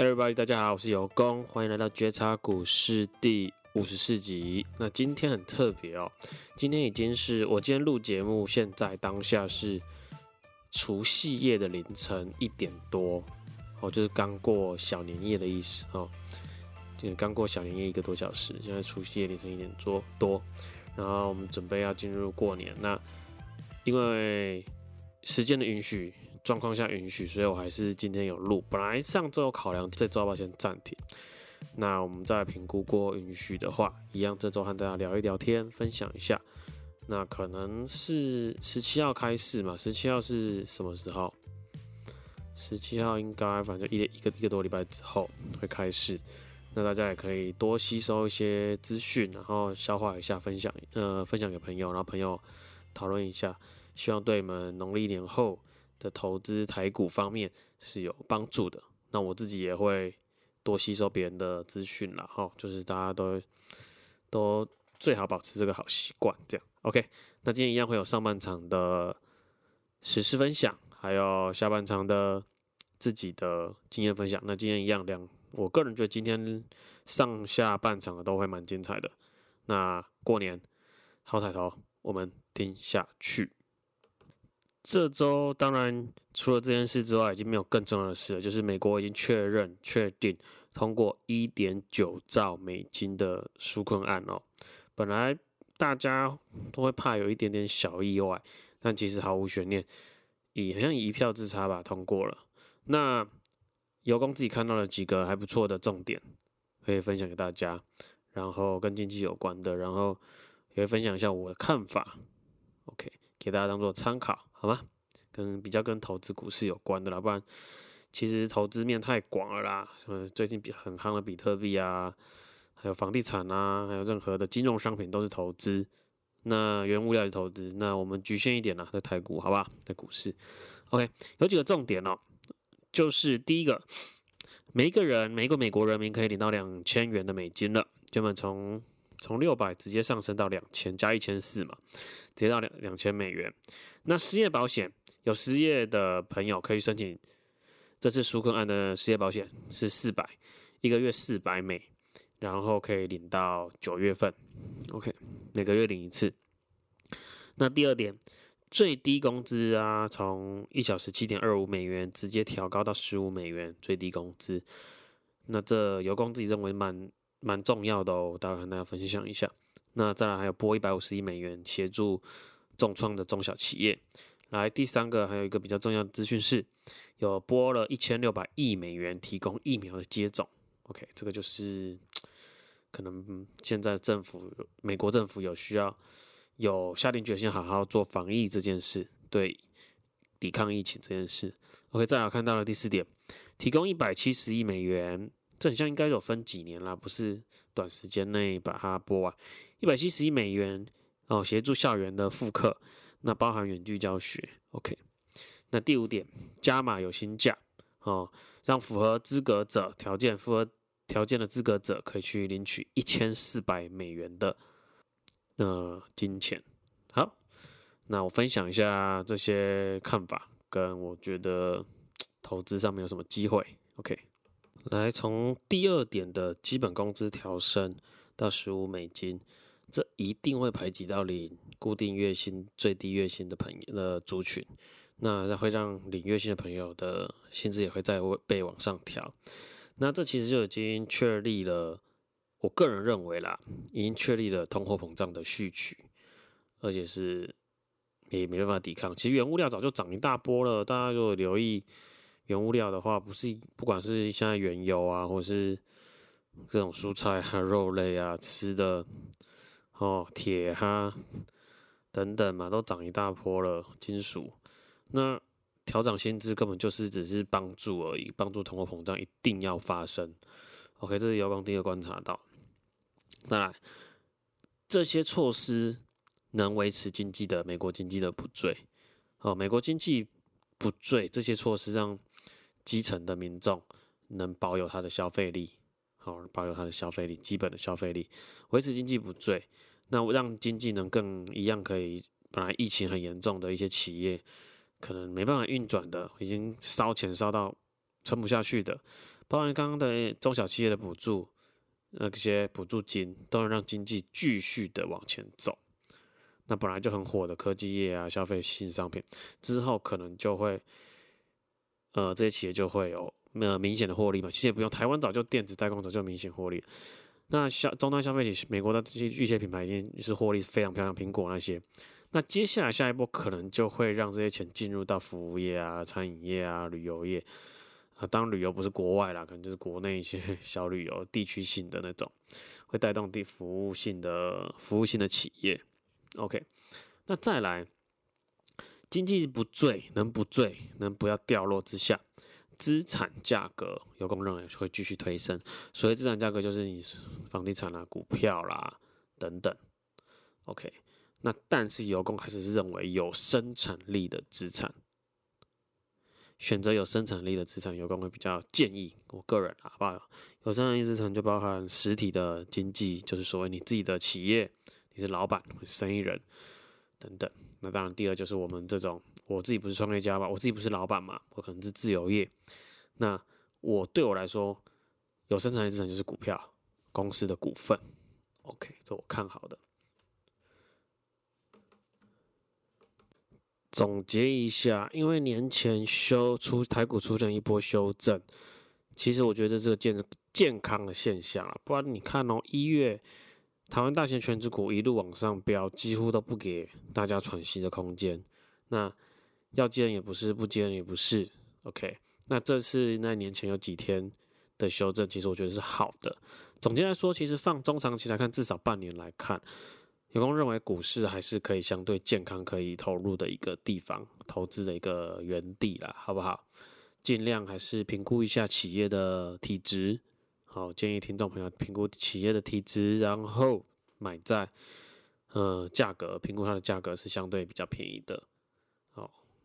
Everybody，大家好，我是尤工，欢迎来到觉察股市第五十四集。那今天很特别哦，今天已经是我今天录节目，现在当下是除夕夜的凌晨一点多，哦，就是刚过小年夜的意思哦，就是刚过小年夜一个多小时，现在除夕夜凌晨一点多多，然后我们准备要进入过年。那因为时间的允许。状况下允许，所以我还是今天有录。本来上周有考量这周要不要先暂停，那我们再评估过允许的话，一样这周和大家聊一聊天，分享一下。那可能是十七号开市嘛？十七号是什么时候？十七号应该反正一一个一个多礼拜之后会开市。那大家也可以多吸收一些资讯，然后消化一下，分享呃分享给朋友，然后朋友讨论一下，希望对你们农历年后的投资台股方面是有帮助的，那我自己也会多吸收别人的资讯啦，哈，就是大家都都最好保持这个好习惯，这样 OK。那今天一样会有上半场的时事分享，还有下半场的自己的经验分享。那今天一样两，我个人觉得今天上下半场的都会蛮精彩的。那过年好彩头，我们听下去。这周当然除了这件事之外，已经没有更重要的事了，就是美国已经确认确定通过一点九兆美金的纾困案哦。本来大家都会怕有一点点小意外，但其实毫无悬念，以好像以一票之差吧通过了。那尤公自己看到了几个还不错的重点，可以分享给大家，然后跟经济有关的，然后也会分享一下我的看法。OK，给大家当做参考。好吗？跟比较跟投资股市有关的啦，不然其实投资面太广了啦。什么最近比很夯的比特币啊，还有房地产啊，还有任何的金融商品都是投资。那原物料是投资，那我们局限一点啦，在台股，好吧，在股市。OK，有几个重点哦，就是第一个，每一个人，每一个美国人民可以领到两千元的美金了，就们从从六百直接上升到两千加一千四嘛。直接到两两千美元。那失业保险有失业的朋友可以申请这次纾困案的失业保险是四百一个月四百美，然后可以领到九月份。OK，每个月领一次。那第二点，最低工资啊，从一小时七点二五美元直接调高到十五美元最低工资。那这尤公自己认为蛮蛮重要的哦，待会跟大家分享一下。那再来还有拨一百五十亿美元协助重创的中小企业。来，第三个还有一个比较重要的资讯是，有拨了一千六百亿美元提供疫苗的接种。OK，这个就是可能现在政府美国政府有需要有下定决心好好做防疫这件事，对抵抗疫情这件事。OK，再来看到了第四点，提供一百七十亿美元。这很像应该有分几年啦，不是短时间内把它拨完。一百七十亿美元哦，协助校园的复课，那包含远距教学。OK，那第五点，加码有薪假哦，让符合资格者条件符合条件的资格者可以去领取一千四百美元的呃金钱。好，那我分享一下这些看法，跟我觉得投资上面有什么机会。OK。来，从第二点的基本工资调升到十五美金，这一定会排挤到领固定月薪、最低月薪的朋友的族群，那会让领月薪的朋友的薪资也会再被往上调。那这其实就已经确立了，我个人认为啦，已经确立了通货膨胀的序曲，而且是也没办法抵抗。其实原物料早就涨一大波了，大家如果留意。原物料的话，不是不管是现在原油啊，或是这种蔬菜啊、肉类啊、吃的哦、铁哈等等嘛，都涨一大波了。金属那调涨薪资根本就是只是帮助而已，帮助通货膨胀一定要发生。OK，这是姚光第一个观察到。再来，这些措施能维持经济的美国经济的不坠哦，美国经济不坠，这些措施让。基层的民众能保有他的消费力，好，保有他的消费力，基本的消费力，维持经济不坠，那让经济能更一样可以，本来疫情很严重的一些企业，可能没办法运转的，已经烧钱烧到撑不下去的，包含刚刚的中小企业的补助，那些补助金都能让经济继续的往前走。那本来就很火的科技业啊，消费性商品之后可能就会，呃，这些企业就会有呃明显的获利嘛。其实也不用，台湾早就电子代工早就明显获利。那消终端消费品，美国的这些一些品牌已经是获利非常漂亮，苹果那些。那接下来下一波可能就会让这些钱进入到服务业啊、餐饮业啊、旅游业啊。当旅游不是国外啦，可能就是国内一些 小旅游、地区性的那种，会带动地服务性的服务性的企业。OK，那再来，经济不坠，能不坠，能不要掉落之下，资产价格，有工认为会继续推升。所谓资产价格，就是你房地产啦、股票啦等等。OK。那但是有工还是认为有生产力的资产，选择有生产力的资产，有工会比较建议我个人啊，好不好？有生产力资产就包含实体的经济，就是所谓你自己的企业，你是老板、生意人等等。那当然，第二就是我们这种，我自己不是创业家嘛，我自己不是老板嘛，我可能是自由业。那我对我来说，有生产力资产就是股票公司的股份。OK，这我看好的。总结一下，因为年前修出台股出现一波修正，其实我觉得这是个健健康的现象啊。不然你看哦，一月台湾大型权值股一路往上飙，几乎都不给大家喘息的空间。那要接也不是，不接也不是。OK，那这次那年前有几天的修正，其实我觉得是好的。总结来说，其实放中长期来看，至少半年来看。有工认为股市还是可以相对健康，可以投入的一个地方，投资的一个园地啦，好不好？尽量还是评估一下企业的体质，好，建议听众朋友评估企业的体质，然后买在呃价格，评估它的价格是相对比较便宜的，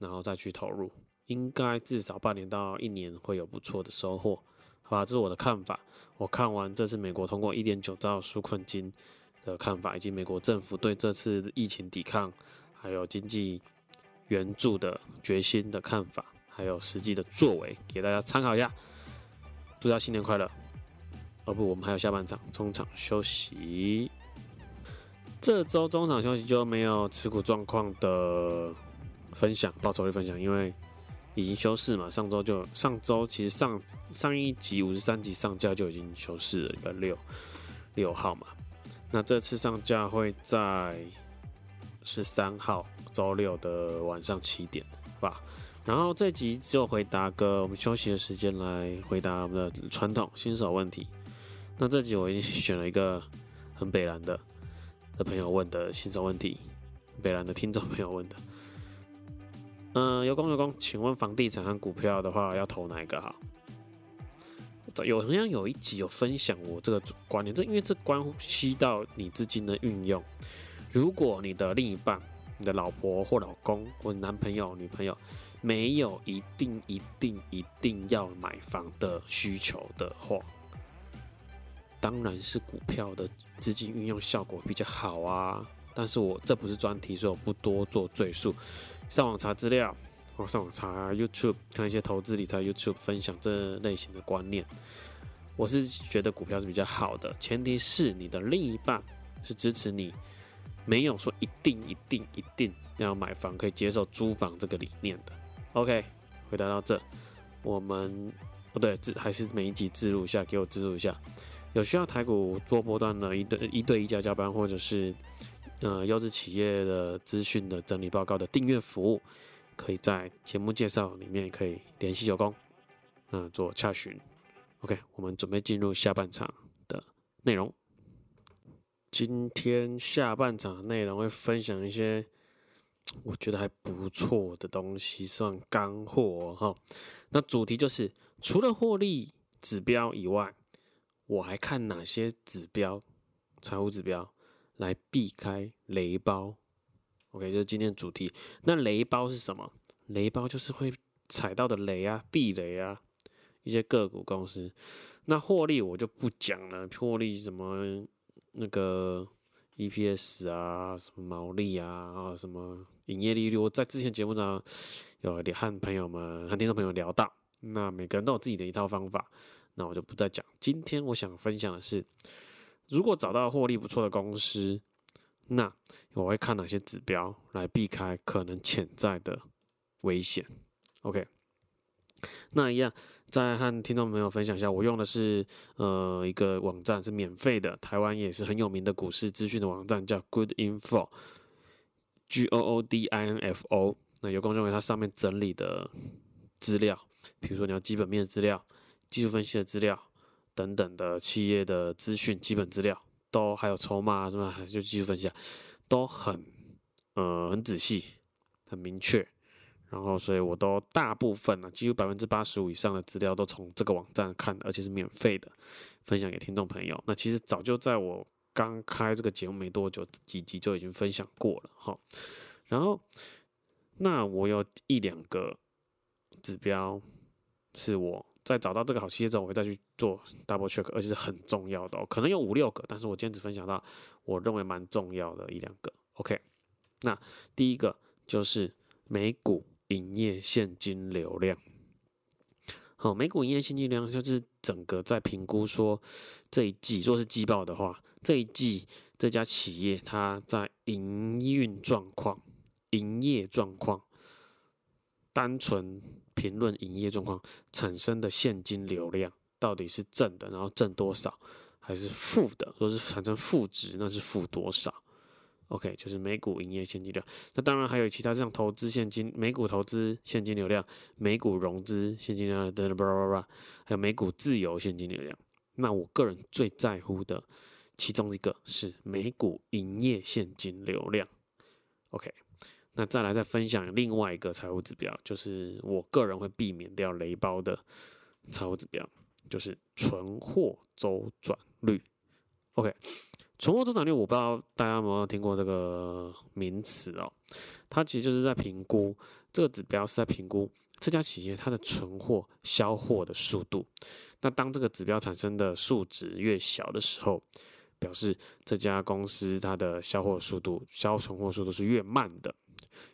然后再去投入，应该至少半年到一年会有不错的收获，好吧？这是我的看法。我看完这次美国通过一点九兆纾困金。的看法，以及美国政府对这次疫情抵抗，还有经济援助的决心的看法，还有实际的作为，给大家参考一下。祝大家新年快乐！哦不，我们还有下半场中场休息。这周中场休息就没有持股状况的分享，报酬率分享，因为已经休市嘛。上周就上周其实上上一集五十三集上架就已经休市了，一个六六号嘛。那这次上架会在十三号周六的晚上七点吧。然后这集就回答个我们休息的时间来回答我们的传统新手问题。那这集我已经选了一个很北蓝的的朋友问的新手问题，北蓝的听众朋友问的。嗯，有工有工，请问房地产和股票的话要投哪一个好？有好像有一集有分享我这个观念，这因为这关系到你资金的运用。如果你的另一半、你的老婆或老公或男朋友、女朋友没有一定、一定、一定要买房的需求的话，当然是股票的资金运用效果比较好啊。但是我这不是专题，所以我不多做赘述。上网查资料。我上网查 YouTube，看一些投资理财 YouTube 分享这类型的观念。我是觉得股票是比较好的，前提是你的另一半是支持你，没有说一定一定一定要买房，可以接受租房这个理念的。OK，回答到这，我们不对，还是每一集置入一下，给我置入一下。有需要台股做波段的一对一对一加加班，或者是呃优质企业的资讯的整理报告的订阅服务。可以在节目介绍里面可以联系有工，嗯、呃，做洽询。OK，我们准备进入下半场的内容。今天下半场的内容会分享一些我觉得还不错的东西，算干货哈。那主题就是除了获利指标以外，我还看哪些指标、财务指标来避开雷包。OK，就是今天的主题。那雷包是什么？雷包就是会踩到的雷啊，地雷啊，一些个股公司。那获利我就不讲了，获利什么那个 EPS 啊，什么毛利啊，啊什么营业利率，我在之前节目上有和朋友们和听众朋友聊到。那每个人都有自己的一套方法，那我就不再讲。今天我想分享的是，如果找到获利不错的公司，那我会看哪些指标来避开可能潜在的危险。OK，那一样再和听众朋友分享一下，我用的是呃一个网站是免费的，台湾也是很有名的股市资讯的网站，叫 Good Info，G O O D I N F O。那有公认为它上面整理的资料，比如说你要基本面资料、技术分析的资料等等的企业的资讯、基本资料，都还有筹码什么，就技术分析，都很呃很仔细、很明确。然后，所以我都大部分啊，几乎百分之八十五以上的资料都从这个网站看的，而且是免费的，分享给听众朋友。那其实早就在我刚开这个节目没多久，几集就已经分享过了哈。然后。那我有一两个指标，是我在找到这个好企业之后，我会再去做 double check，而且是很重要的哦。可能有五六个，但是我今天只分享到我认为蛮重要的一两个。OK，那第一个就是每股营业现金流量。好，每股营业现金流量就是整个在评估说这一季，若是季报的话，这一季这家企业它在营运状况。营业状况，单纯评论营业状况产生的现金流量到底是正的，然后正多少，还是负的？若是产生负值，那是负多少？OK，就是每股营业现金流。那当然还有其他像投资现金、每股投资现金流量、每股融资现金流量等等，巴拉巴拉，还有每股自由现金流量。那我个人最在乎的其中一个是每股营业现金流量。OK。那再来再分享另外一个财务指标，就是我个人会避免掉雷包的财务指标，就是存货周转率。OK，存货周转率我不知道大家有没有听过这个名词哦，它其实就是在评估这个指标是在评估这家企业它的存货销货的速度。那当这个指标产生的数值越小的时候，表示这家公司它的销货速度、销存货速度是越慢的。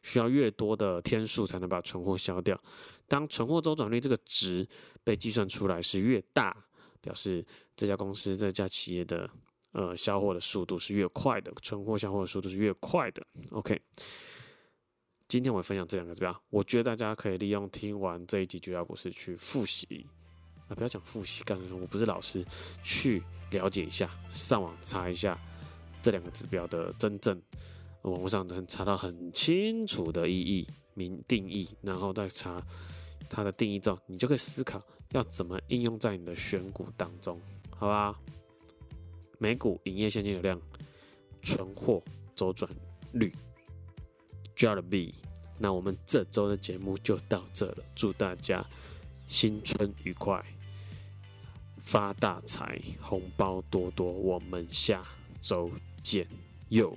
需要越多的天数才能把存货销掉。当存货周转率这个值被计算出来是越大，表示这家公司这家企业的呃销货的速度是越快的，存货销货的速度是越快的。OK，今天我分享这两个指标，我觉得大家可以利用听完这一集绝佳股市去复习啊，不要讲复习，干我不是老师，去了解一下，上网查一下这两个指标的真正。网络上能查到很清楚的意义、名定义，然后再查它的定义之后，你就可以思考要怎么应用在你的选股当中，好吧？每股营业现金流量、存货周转率，Jollibee。那我们这周的节目就到这了，祝大家新春愉快，发大财，红包多多，我们下周见，哟。